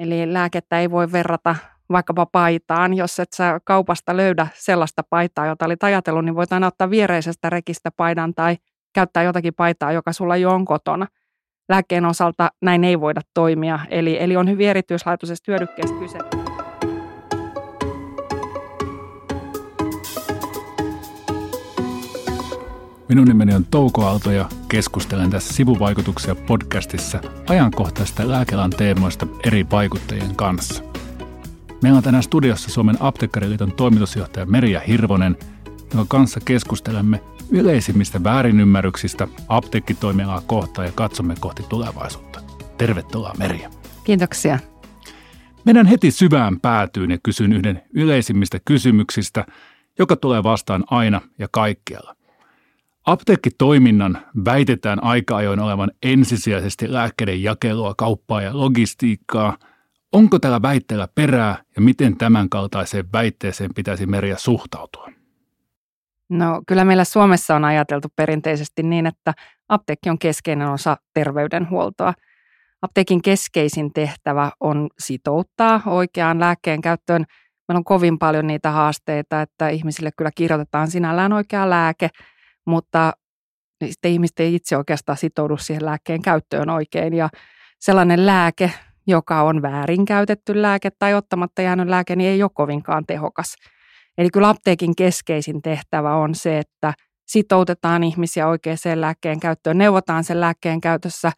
Eli lääkettä ei voi verrata vaikkapa paitaan. Jos et sä kaupasta löydä sellaista paitaa, jota olit ajatellut, niin voit aina ottaa viereisestä rekistä paidan tai käyttää jotakin paitaa, joka sulla jo on kotona. Lääkkeen osalta näin ei voida toimia, eli, eli on hyvin erityislaatuisesta hyödykkeestä kyse. Minun nimeni on Touko Aalto ja keskustelen tässä sivuvaikutuksia podcastissa ajankohtaisista lääkealan teemoista eri vaikuttajien kanssa. Meillä on tänään studiossa Suomen apteekkariliiton toimitusjohtaja Merja Hirvonen, jonka kanssa keskustelemme yleisimmistä väärinymmärryksistä apteekkitoimialaa kohtaan ja katsomme kohti tulevaisuutta. Tervetuloa Merja. Kiitoksia. Mennään heti syvään päätyyn ja kysyn yhden yleisimmistä kysymyksistä, joka tulee vastaan aina ja kaikkialla. Apteekkitoiminnan väitetään aika ajoin olevan ensisijaisesti lääkkeiden jakelua, kauppaa ja logistiikkaa. Onko tällä väitteellä perää ja miten tämän kaltaiseen väitteeseen pitäisi Merja suhtautua? No kyllä meillä Suomessa on ajateltu perinteisesti niin, että apteekki on keskeinen osa terveydenhuoltoa. Apteekin keskeisin tehtävä on sitouttaa oikeaan lääkkeen käyttöön. Meillä on kovin paljon niitä haasteita, että ihmisille kyllä kirjoitetaan sinällään oikea lääke – mutta sitten ihmiset ei itse oikeastaan sitoudu siihen lääkkeen käyttöön oikein. Ja sellainen lääke, joka on väärin käytetty lääke tai ottamatta jäänyt lääke, niin ei ole kovinkaan tehokas. Eli kyllä apteekin keskeisin tehtävä on se, että sitoutetaan ihmisiä oikeaan lääkkeen käyttöön, neuvotaan sen lääkkeen käytössä.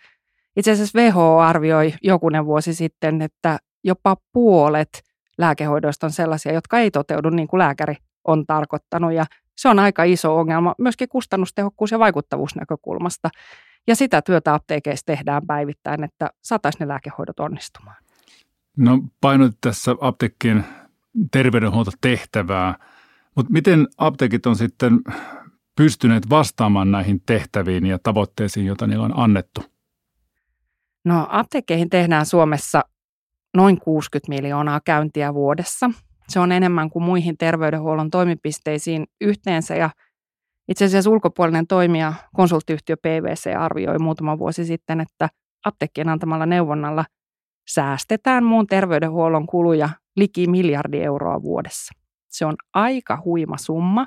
Itse asiassa WHO arvioi jokunen vuosi sitten, että jopa puolet lääkehoidoista on sellaisia, jotka ei toteudu niin kuin lääkäri on tarkoittanut. Ja se on aika iso ongelma myöskin kustannustehokkuus- ja vaikuttavuusnäkökulmasta. Ja sitä työtä apteekeissa tehdään päivittäin, että saataisiin ne lääkehoidot onnistumaan. No painotit tässä apteekkien terveydenhuoltotehtävää, mutta miten apteekit on sitten pystyneet vastaamaan näihin tehtäviin ja tavoitteisiin, joita niillä on annettu? No apteekkeihin tehdään Suomessa noin 60 miljoonaa käyntiä vuodessa – se on enemmän kuin muihin terveydenhuollon toimipisteisiin yhteensä ja itse asiassa ulkopuolinen toimija, konsulttiyhtiö PVC, arvioi muutama vuosi sitten, että apteekkien antamalla neuvonnalla säästetään muun terveydenhuollon kuluja liki miljardi euroa vuodessa. Se on aika huima summa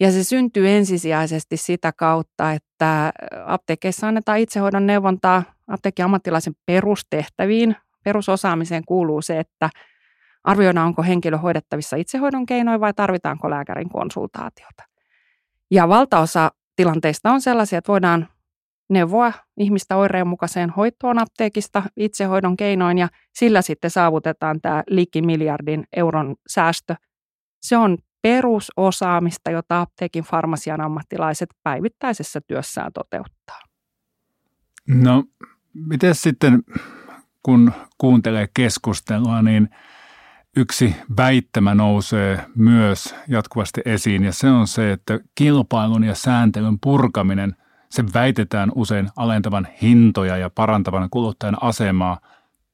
ja se syntyy ensisijaisesti sitä kautta, että apteekeissa annetaan itsehoidon neuvontaa apteekin ammattilaisen perustehtäviin. Perusosaamiseen kuuluu se, että Arvioidaan, onko henkilö hoidettavissa itsehoidon keinoin vai tarvitaanko lääkärin konsultaatiota. Ja valtaosa tilanteista on sellaisia, että voidaan neuvoa ihmistä oireen mukaiseen hoitoon apteekista itsehoidon keinoin ja sillä sitten saavutetaan tämä liki miljardin euron säästö. Se on perusosaamista, jota apteekin farmasian ammattilaiset päivittäisessä työssään toteuttaa. No, miten sitten, kun kuuntelee keskustelua, niin – yksi väittämä nousee myös jatkuvasti esiin ja se on se, että kilpailun ja sääntelyn purkaminen, se väitetään usein alentavan hintoja ja parantavan kuluttajan asemaa.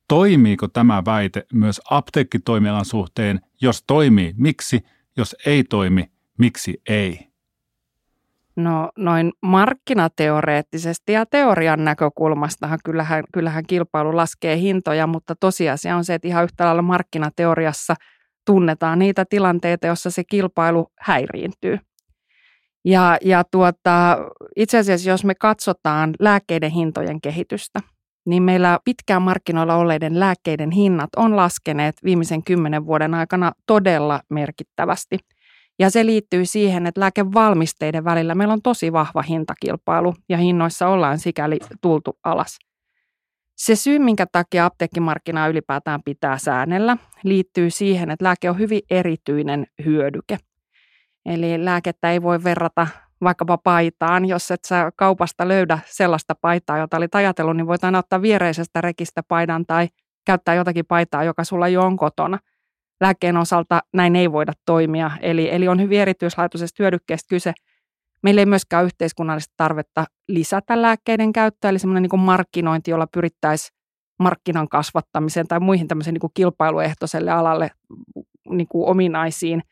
Toimiiko tämä väite myös apteekkitoimialan suhteen? Jos toimii, miksi? Jos ei toimi, miksi ei? No noin markkinateoreettisesti ja teorian näkökulmastahan kyllähän, kyllähän kilpailu laskee hintoja, mutta tosiasia on se, että ihan yhtä lailla markkinateoriassa tunnetaan niitä tilanteita, joissa se kilpailu häiriintyy. Ja, ja tuota, itse asiassa jos me katsotaan lääkkeiden hintojen kehitystä, niin meillä pitkään markkinoilla olleiden lääkkeiden hinnat on laskeneet viimeisen kymmenen vuoden aikana todella merkittävästi – ja se liittyy siihen, että lääkevalmisteiden välillä meillä on tosi vahva hintakilpailu ja hinnoissa ollaan sikäli tultu alas. Se syy, minkä takia apteekkimarkkinaa ylipäätään pitää säännellä, liittyy siihen, että lääke on hyvin erityinen hyödyke. Eli lääkettä ei voi verrata vaikkapa paitaan. Jos et sä kaupasta löydä sellaista paitaa, jota olit ajatellut, niin voit aina ottaa viereisestä rekistä paidan tai käyttää jotakin paitaa, joka sulla jo on kotona – lääkkeen osalta näin ei voida toimia. Eli, eli on hyvin erityislaatuisesta hyödykkeestä kyse. Meillä ei myöskään yhteiskunnallista tarvetta lisätä lääkkeiden käyttöä, eli semmoinen niin markkinointi, jolla pyrittäisiin markkinan kasvattamiseen tai muihin tämmöisen niin kilpailuehtoiselle alalle niin kuin ominaisiin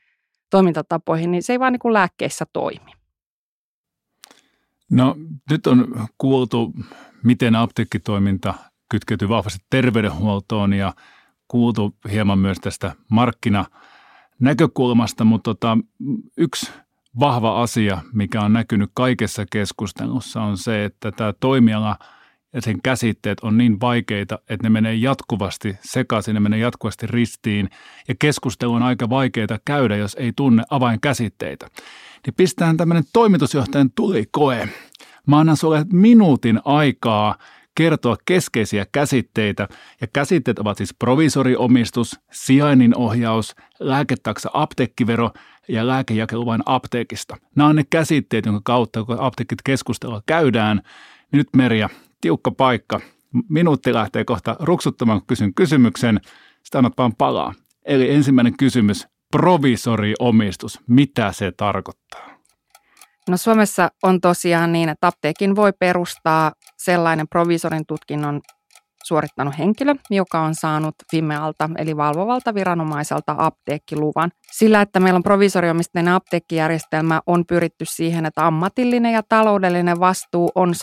toimintatapoihin, niin se ei vaan niin kuin lääkkeissä toimi. No nyt on kuultu, miten apteekkitoiminta kytkeytyy vahvasti terveydenhuoltoon ja kuultu hieman myös tästä markkina näkökulmasta, mutta tota, yksi vahva asia, mikä on näkynyt kaikessa keskustelussa, on se, että tämä toimiala ja sen käsitteet on niin vaikeita, että ne menee jatkuvasti sekaisin, ne menee jatkuvasti ristiin ja keskustelu on aika vaikeaa käydä, jos ei tunne avainkäsitteitä. Niin pistään tämmöinen toimitusjohtajan tulikoe. Mä annan sulle minuutin aikaa kertoa keskeisiä käsitteitä, ja käsitteet ovat siis provisoriomistus, sijainnin ohjaus, lääketaksa apteekkivero ja lääkejakelu vain apteekista. Nämä on ne käsitteet, jonka kautta kun apteekit keskustelua käydään. Nyt Merja, tiukka paikka. Minuutti lähtee kohta ruksuttamaan, kun kysyn kysymyksen. Sitä annat vaan palaa. Eli ensimmäinen kysymys, provisoriomistus. Mitä se tarkoittaa? No Suomessa on tosiaan niin, että apteekin voi perustaa sellainen provisorin tutkinnon suorittanut henkilö, joka on saanut Fimealta eli valvovalta viranomaiselta apteekkiluvan. Sillä, että meillä on provisoriomisteinen apteekkijärjestelmä, on pyritty siihen, että ammatillinen ja taloudellinen vastuu on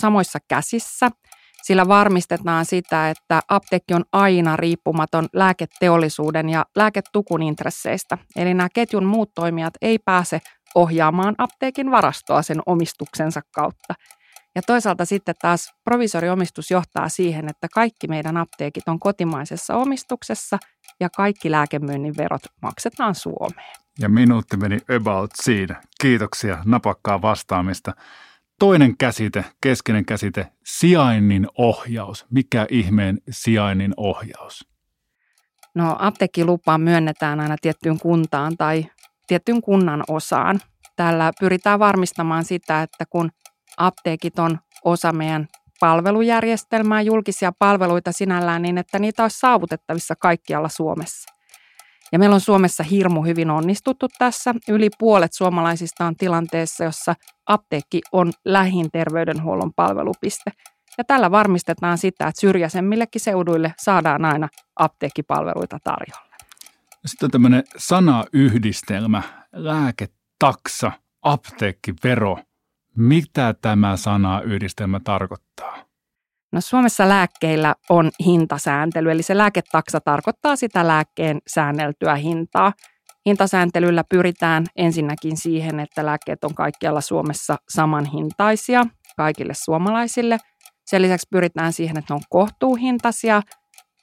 samoissa käsissä. Sillä varmistetaan sitä, että apteekki on aina riippumaton lääketeollisuuden ja lääketukun intresseistä. Eli nämä ketjun muut toimijat ei pääse ohjaamaan apteekin varastoa sen omistuksensa kautta. Ja toisaalta sitten taas provisoriomistus johtaa siihen, että kaikki meidän apteekit on kotimaisessa omistuksessa ja kaikki lääkemyynnin verot maksetaan Suomeen. Ja minuutti meni about siinä. Kiitoksia napakkaa vastaamista. Toinen käsite, keskeinen käsite, sijainnin ohjaus. Mikä ihmeen sijainnin ohjaus? No apteekkilupaa myönnetään aina tiettyyn kuntaan tai tiettyyn kunnan osaan. Tällä pyritään varmistamaan sitä, että kun apteekit on osa meidän palvelujärjestelmää, julkisia palveluita sinällään, niin että niitä olisi saavutettavissa kaikkialla Suomessa. Ja meillä on Suomessa hirmu hyvin onnistuttu tässä. Yli puolet suomalaisista on tilanteessa, jossa apteekki on lähin terveydenhuollon palvelupiste. Ja tällä varmistetaan sitä, että syrjäisemmillekin seuduille saadaan aina apteekkipalveluita tarjolla. Sitten tämmöinen sanayhdistelmä, lääketaksa, apteekkivero. Mitä tämä sanayhdistelmä tarkoittaa? No Suomessa lääkkeillä on hintasääntely, eli se lääketaksa tarkoittaa sitä lääkkeen säänneltyä hintaa. Hintasääntelyllä pyritään ensinnäkin siihen, että lääkkeet on kaikkialla Suomessa samanhintaisia kaikille suomalaisille. Sen lisäksi pyritään siihen, että ne on kohtuuhintaisia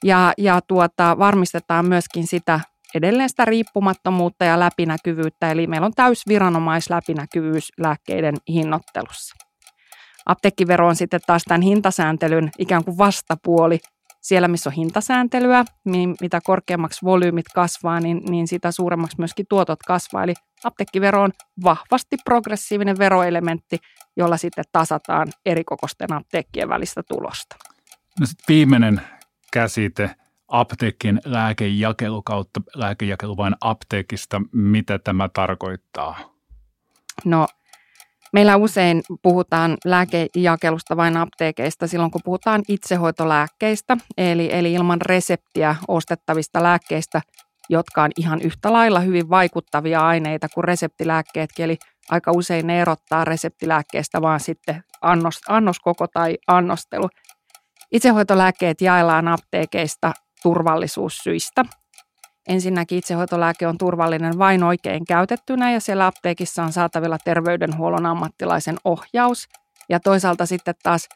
ja, ja tuota, varmistetaan myöskin sitä edelleen sitä riippumattomuutta ja läpinäkyvyyttä, eli meillä on täysviranomaisläpinäkyvyys lääkkeiden hinnoittelussa. Apteekkivero on sitten taas tämän hintasääntelyn ikään kuin vastapuoli. Siellä, missä on hintasääntelyä, niin mitä korkeammaksi volyymit kasvaa, niin, niin sitä suuremmaksi myöskin tuotot kasvaa. Eli apteekkivero on vahvasti progressiivinen veroelementti, jolla sitten tasataan eri kokosten apteekkien välistä tulosta. No sitten viimeinen käsite, apteekin lääkejakelu kautta lääkejakelu vain apteekista. Mitä tämä tarkoittaa? No Meillä usein puhutaan lääkejakelusta vain apteekeista silloin, kun puhutaan itsehoitolääkkeistä, eli, eli ilman reseptiä ostettavista lääkkeistä, jotka on ihan yhtä lailla hyvin vaikuttavia aineita kuin reseptilääkkeetkin. Eli aika usein ne erottaa reseptilääkkeestä vaan sitten annos, annoskoko tai annostelu. Itsehoitolääkkeet jaellaan apteekeista turvallisuussyistä. Ensinnäkin itsehoitolääke on turvallinen vain oikein käytettynä ja siellä apteekissa on saatavilla terveydenhuollon ammattilaisen ohjaus. Ja toisaalta sitten taas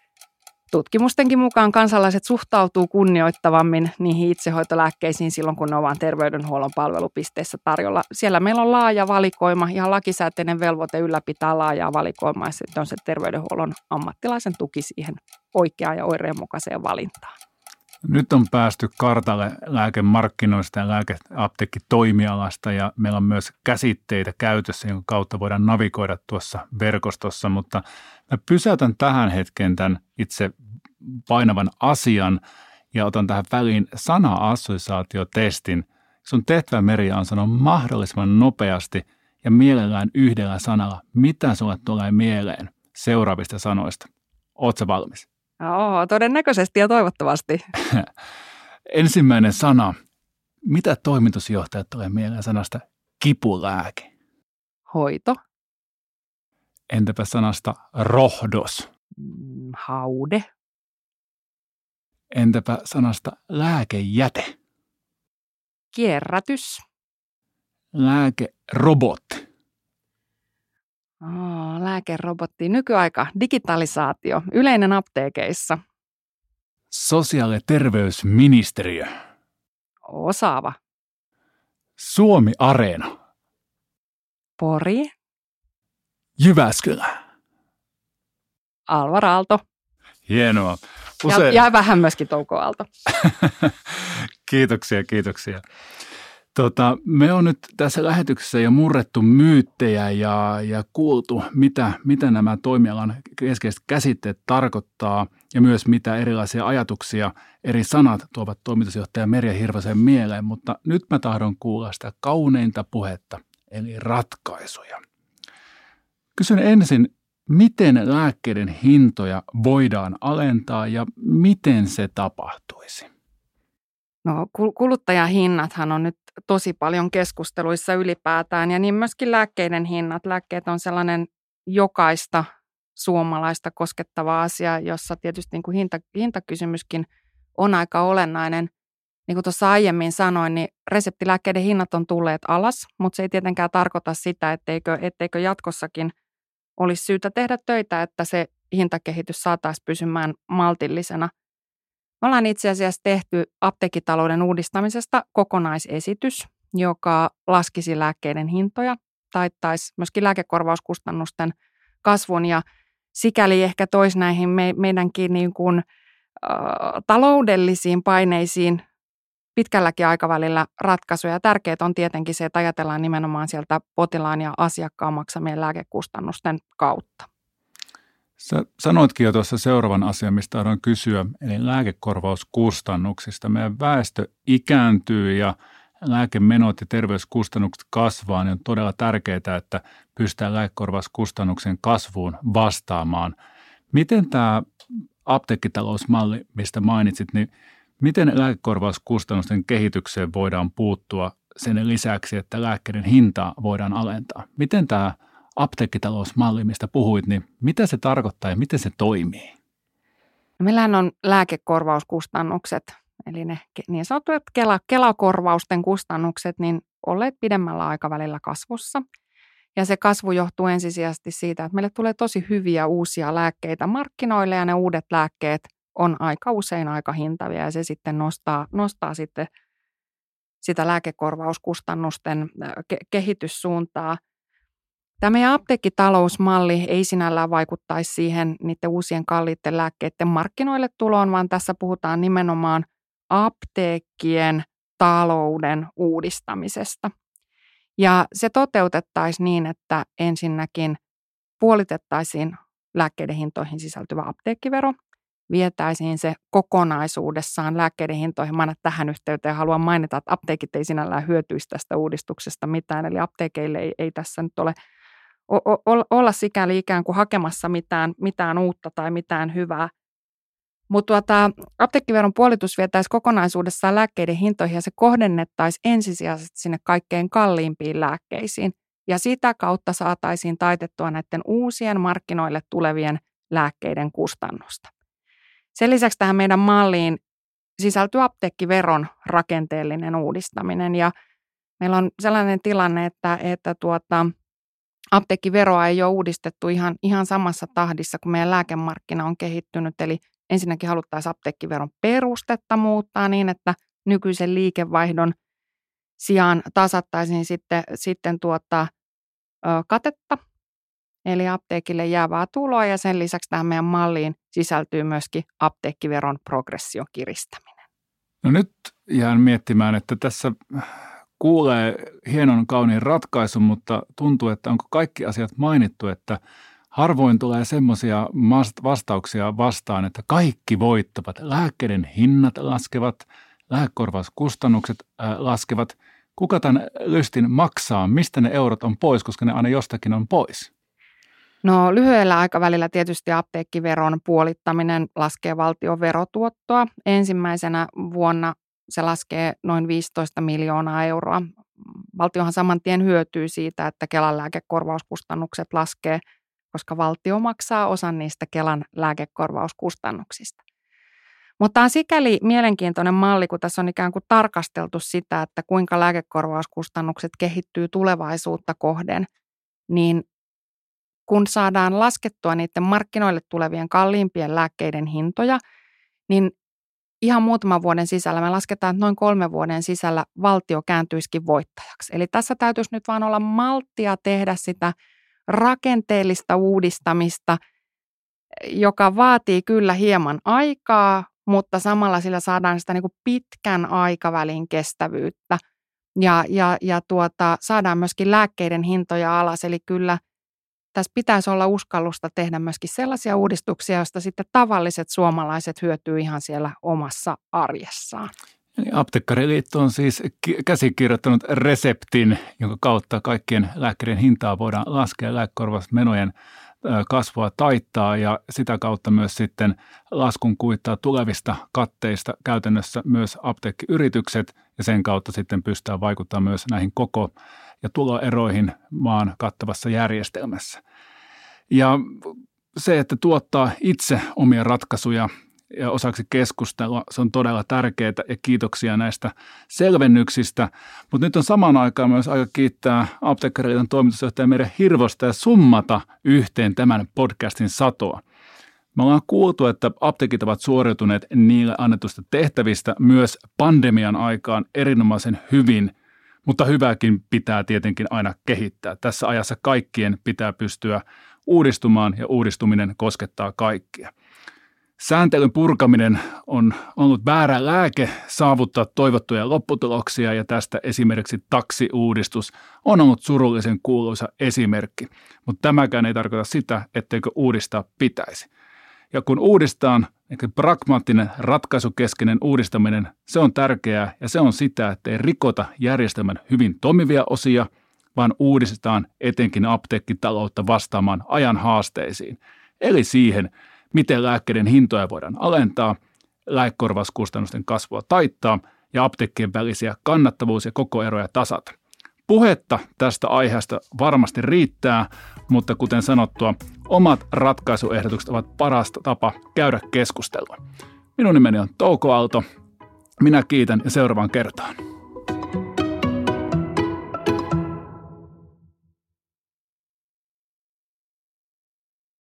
tutkimustenkin mukaan kansalaiset suhtautuu kunnioittavammin niihin itsehoitolääkkeisiin silloin, kun ne ovat terveydenhuollon palvelupisteissä tarjolla. Siellä meillä on laaja valikoima, ihan lakisääteinen velvoite ylläpitää laajaa valikoimaa, ja sitten on se terveydenhuollon ammattilaisen tuki siihen oikeaan ja oireenmukaiseen valintaan. Nyt on päästy kartalle lääkemarkkinoista ja lääkeapteekkitoimialasta ja meillä on myös käsitteitä käytössä, jonka kautta voidaan navigoida tuossa verkostossa, mutta mä pysäytän tähän hetken tämän itse painavan asian ja otan tähän väliin sana-assosiaatiotestin. Sun tehtävä Merja on sanoa mahdollisimman nopeasti ja mielellään yhdellä sanalla, mitä sulle tulee mieleen seuraavista sanoista. Oletko valmis? Oo, todennäköisesti ja toivottavasti. Ensimmäinen sana. Mitä toimitusjohtajat tulee mieleen sanasta kipulääke? Hoito. Entäpä sanasta rohdos? Mm, haude. Entäpä sanasta lääkejäte? Kierrätys. Lääkerobotti. Oh, lääkerobotti. Nykyaika. Digitalisaatio. Yleinen apteekeissa. Sosiaali- ja terveysministeriö. Osaava. Suomi Areena. Pori. Jyväskylä. Alvar Aalto. Hienoa. Usein... Ja, ja vähän myöskin Touko Aalto. kiitoksia, kiitoksia. Tota, me on nyt tässä lähetyksessä jo murrettu myyttejä ja, ja kuultu, mitä, mitä nämä toimialan keskeiset käsitteet tarkoittaa ja myös mitä erilaisia ajatuksia eri sanat tuovat toimitusjohtaja Merja Hirvasen mieleen, mutta nyt mä tahdon kuulla sitä kauneinta puhetta, eli ratkaisuja. Kysyn ensin, miten lääkkeiden hintoja voidaan alentaa ja miten se tapahtuisi? No kuluttajahinnathan on nyt tosi paljon keskusteluissa ylipäätään ja niin myöskin lääkkeiden hinnat. Lääkkeet on sellainen jokaista suomalaista koskettava asia, jossa tietysti niin kuin hinta, hintakysymyskin on aika olennainen. Niin kuin tuossa aiemmin sanoin, niin reseptilääkkeiden hinnat on tulleet alas, mutta se ei tietenkään tarkoita sitä, etteikö, etteikö jatkossakin olisi syytä tehdä töitä, että se hintakehitys saataisiin pysymään maltillisena – me ollaan itse asiassa tehty apteekitalouden uudistamisesta kokonaisesitys, joka laskisi lääkkeiden hintoja, taittaisi myöskin lääkekorvauskustannusten kasvun ja sikäli ehkä tois näihin me, meidänkin niin kuin, ä, taloudellisiin paineisiin pitkälläkin aikavälillä ratkaisuja. Tärkeää on tietenkin se, että ajatellaan nimenomaan sieltä potilaan ja asiakkaan maksamien lääkekustannusten kautta. Sä sanoitkin jo tuossa seuraavan asian, mistä haluan kysyä, eli lääkekorvauskustannuksista. Meidän väestö ikääntyy ja lääkemenot ja terveyskustannukset kasvaa, niin on todella tärkeää, että pystytään lääkekorvauskustannuksen kasvuun vastaamaan. Miten tämä apteekkitalousmalli, mistä mainitsit, niin miten lääkekorvauskustannusten kehitykseen voidaan puuttua sen lisäksi, että lääkkeiden hintaa voidaan alentaa? Miten tämä apteekkitalousmalli, mistä puhuit, niin mitä se tarkoittaa ja miten se toimii? No meillähän on lääkekorvauskustannukset, eli ne niin sanotut Kela, Kelakorvausten kustannukset, niin olleet pidemmällä aikavälillä kasvussa. Ja se kasvu johtuu ensisijaisesti siitä, että meille tulee tosi hyviä uusia lääkkeitä markkinoille ja ne uudet lääkkeet on aika usein aika hintavia ja se sitten nostaa, nostaa sitten sitä lääkekorvauskustannusten kehityssuuntaa – Tämä meidän apteekkitalousmalli ei sinällään vaikuttaisi siihen niiden uusien kalliiden lääkkeiden markkinoille tuloon, vaan tässä puhutaan nimenomaan apteekkien talouden uudistamisesta. Ja se toteutettaisiin niin, että ensinnäkin puolitettaisiin lääkkeiden hintoihin sisältyvä apteekkivero, vietäisiin se kokonaisuudessaan lääkkeiden hintoihin. Mä tähän yhteyteen haluan mainita, että apteekit ei sinällään hyötyisi tästä uudistuksesta mitään, eli apteekeille ei, ei tässä nyt ole – olla sikäli ikään kuin hakemassa mitään, mitään uutta tai mitään hyvää. Mutta tuota, apteekkiveron puolitus vietäisi kokonaisuudessaan lääkkeiden hintoihin ja se kohdennettaisiin ensisijaisesti sinne kaikkein kalliimpiin lääkkeisiin. Ja sitä kautta saataisiin taitettua näiden uusien markkinoille tulevien lääkkeiden kustannusta. Sen lisäksi tähän meidän malliin sisältyy apteekkiveron rakenteellinen uudistaminen ja meillä on sellainen tilanne, että, että tuota, apteekkiveroa ei ole uudistettu ihan, ihan samassa tahdissa, kun meidän lääkemarkkina on kehittynyt. Eli ensinnäkin haluttaisiin apteekkiveron perustetta muuttaa niin, että nykyisen liikevaihdon sijaan tasattaisiin sitten, sitten tuota, ö, katetta, eli apteekille jäävää tuloa, ja sen lisäksi tähän meidän malliin sisältyy myöskin apteekkiveron progression kiristäminen. No nyt jään miettimään, että tässä kuulee hienon kauniin ratkaisun, mutta tuntuu, että onko kaikki asiat mainittu, että harvoin tulee semmoisia vastauksia vastaan, että kaikki voittavat. Lääkkeiden hinnat laskevat, lääkekorvauskustannukset laskevat. Kuka tämän lystin maksaa? Mistä ne eurot on pois, koska ne aina jostakin on pois? No lyhyellä aikavälillä tietysti apteekkiveron puolittaminen laskee valtion verotuottoa. Ensimmäisenä vuonna se laskee noin 15 miljoonaa euroa. Valtiohan saman tien hyötyy siitä, että Kelan lääkekorvauskustannukset laskee, koska valtio maksaa osan niistä Kelan lääkekorvauskustannuksista. Mutta on sikäli mielenkiintoinen malli, kun tässä on ikään kuin tarkasteltu sitä, että kuinka lääkekorvauskustannukset kehittyy tulevaisuutta kohden, niin kun saadaan laskettua niiden markkinoille tulevien kalliimpien lääkkeiden hintoja, niin ihan muutaman vuoden sisällä, me lasketaan, että noin kolme vuoden sisällä valtio kääntyisikin voittajaksi. Eli tässä täytyisi nyt vaan olla malttia tehdä sitä rakenteellista uudistamista, joka vaatii kyllä hieman aikaa, mutta samalla sillä saadaan sitä niin kuin pitkän aikavälin kestävyyttä ja, ja, ja tuota, saadaan myöskin lääkkeiden hintoja alas. Eli kyllä tässä pitäisi olla uskallusta tehdä myöskin sellaisia uudistuksia, joista sitten tavalliset suomalaiset hyötyy ihan siellä omassa arjessaan. Apteekkariliitto on siis käsikirjoittanut reseptin, jonka kautta kaikkien lääkkeiden hintaa voidaan laskea lääkekorvausmenojen kasvua taittaa ja sitä kautta myös sitten laskun kuittaa tulevista katteista käytännössä myös apteekkiyritykset ja sen kautta sitten pystytään vaikuttamaan myös näihin koko- ja tuloeroihin maan kattavassa järjestelmässä. Ja se, että tuottaa itse omia ratkaisuja ja osaksi keskustelua. Se on todella tärkeää ja kiitoksia näistä selvennyksistä. Mutta nyt on samaan aikaan myös aika kiittää Apteekkariliiton toimitusjohtaja Merja Hirvosta ja summata yhteen tämän podcastin satoa. Me ollaan kuultu, että apteekit ovat suoriutuneet niille annetusta tehtävistä myös pandemian aikaan erinomaisen hyvin, mutta hyvääkin pitää tietenkin aina kehittää. Tässä ajassa kaikkien pitää pystyä uudistumaan ja uudistuminen koskettaa kaikkia. Sääntelyn purkaminen on ollut väärä lääke saavuttaa toivottuja lopputuloksia ja tästä esimerkiksi taksiuudistus on ollut surullisen kuuluisa esimerkki. Mutta tämäkään ei tarkoita sitä, etteikö uudistaa pitäisi. Ja kun uudistaan, niin pragmaattinen ratkaisukeskeinen uudistaminen, se on tärkeää ja se on sitä, että ei rikota järjestelmän hyvin toimivia osia, vaan uudistetaan etenkin apteekkitaloutta vastaamaan ajan haasteisiin. Eli siihen, miten lääkkeiden hintoja voidaan alentaa, lääkekorvauskustannusten kasvua taittaa ja apteekkien välisiä kannattavuus- ja kokoeroja tasata. Puhetta tästä aiheesta varmasti riittää, mutta kuten sanottua, omat ratkaisuehdotukset ovat paras tapa käydä keskustelua. Minun nimeni on Touko Aalto. Minä kiitän ja seuraavaan kertaan.